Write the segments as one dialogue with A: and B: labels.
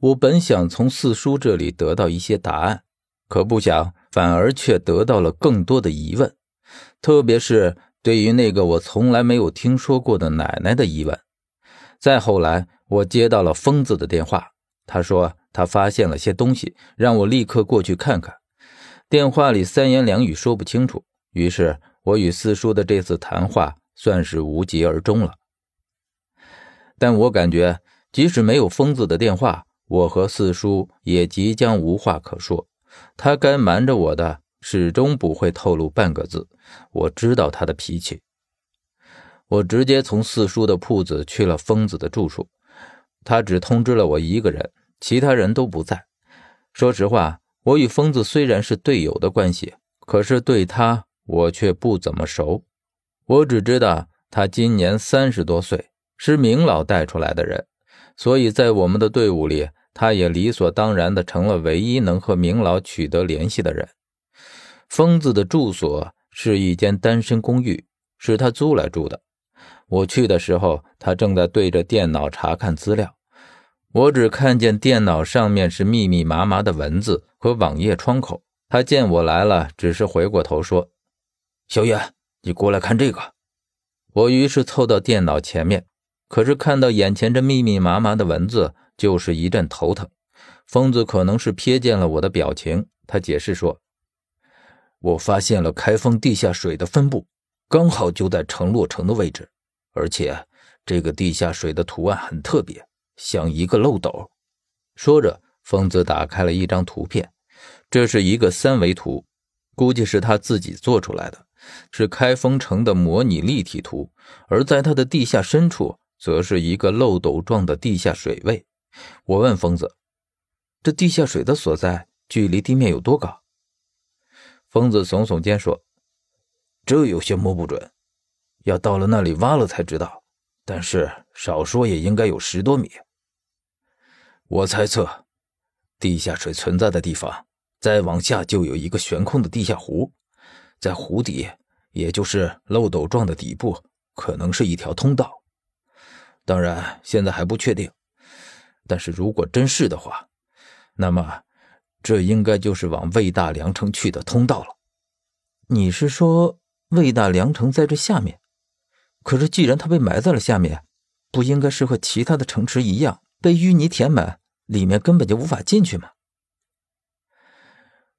A: 我本想从四叔这里得到一些答案，可不想反而却得到了更多的疑问，特别是对于那个我从来没有听说过的奶奶的疑问。再后来，我接到了疯子的电话，他说他发现了些东西，让我立刻过去看看。电话里三言两语说不清楚，于是我与四叔的这次谈话算是无疾而终了。但我感觉，即使没有疯子的电话，我和四叔也即将无话可说，他该瞒着我的始终不会透露半个字。我知道他的脾气。我直接从四叔的铺子去了疯子的住处，他只通知了我一个人，其他人都不在。说实话，我与疯子虽然是队友的关系，可是对他我却不怎么熟。我只知道他今年三十多岁，是明老带出来的人，所以在我们的队伍里。他也理所当然的成了唯一能和明老取得联系的人。疯子的住所是一间单身公寓，是他租来住的。我去的时候，他正在对着电脑查看资料。我只看见电脑上面是密密麻麻的文字和网页窗口。他见我来了，只是回过头说：“小远，你过来看这个。”我于是凑到电脑前面，可是看到眼前这密密麻麻的文字。就是一阵头疼，疯子可能是瞥见了我的表情，他解释说：“我发现了开封地下水的分布，刚好就在城洛城的位置，而且这个地下水的图案很特别，像一个漏斗。”说着，疯子打开了一张图片，这是一个三维图，估计是他自己做出来的，是开封城的模拟立体图，而在它的地下深处，则是一个漏斗状的地下水位。我问疯子：“这地下水的所在距离地面有多高？”疯子耸耸肩说：“这有些摸不准，要到了那里挖了才知道。但是少说也应该有十多米。我猜测，地下水存在的地方，再往下就有一个悬空的地下湖，在湖底，也就是漏斗状的底部，可能是一条通道。当然，现在还不确定。”但是如果真是的话，那么这应该就是往魏大梁城去的通道了。你是说魏大梁城在这下面？可是既然它被埋在了下面，不应该是和其他的城池一样被淤泥填满，里面根本就无法进去吗？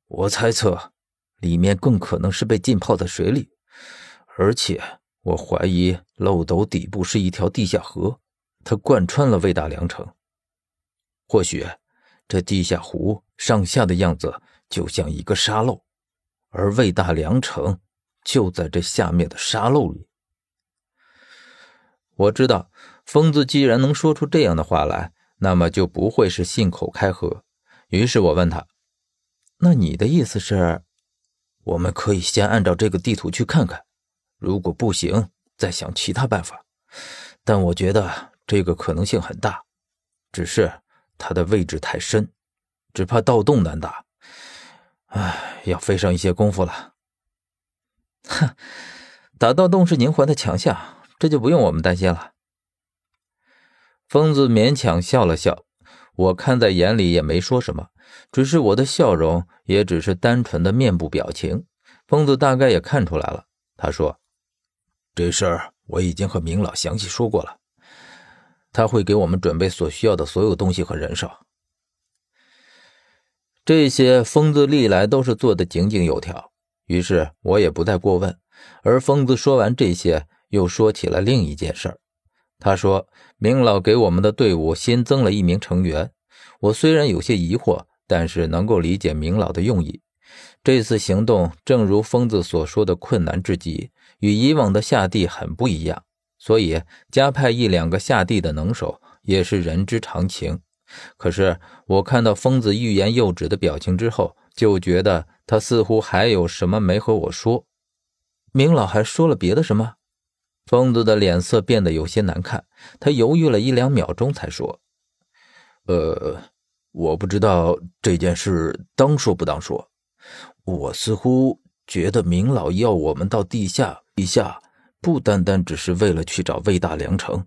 A: 我猜测，里面更可能是被浸泡在水里，而且我怀疑漏斗底部是一条地下河，它贯穿了魏大梁城。或许，这地下湖上下的样子就像一个沙漏，而魏大梁城就在这下面的沙漏里。我知道，疯子既然能说出这样的话来，那么就不会是信口开河。于是我问他：“那你的意思是，我们可以先按照这个地图去看看，如果不行，再想其他办法？但我觉得这个可能性很大，只是……”他的位置太深，只怕盗洞难打。唉，要费上一些功夫了。哼，打盗洞是宁怀的强项，这就不用我们担心了。疯子勉强笑了笑，我看在眼里也没说什么，只是我的笑容也只是单纯的面部表情。疯子大概也看出来了，他说：“这事儿我已经和明老详细说过了。”他会给我们准备所需要的所有东西和人手，这些疯子历来都是做的井井有条，于是我也不再过问。而疯子说完这些，又说起了另一件事儿。他说明老给我们的队伍新增了一名成员，我虽然有些疑惑，但是能够理解明老的用意。这次行动正如疯子所说的困难至极，与以往的下地很不一样。所以加派一两个下地的能手也是人之常情。可是我看到疯子欲言又止的表情之后，就觉得他似乎还有什么没和我说。明老还说了别的什么？疯子的脸色变得有些难看，他犹豫了一两秒钟才说：“呃，我不知道这件事当说不当说。我似乎觉得明老要我们到地下，地下。”不单单只是为了去找魏大良成，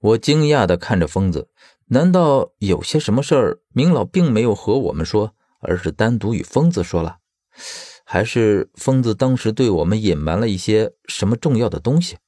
A: 我惊讶地看着疯子，难道有些什么事儿，明老并没有和我们说，而是单独与疯子说了？还是疯子当时对我们隐瞒了一些什么重要的东西？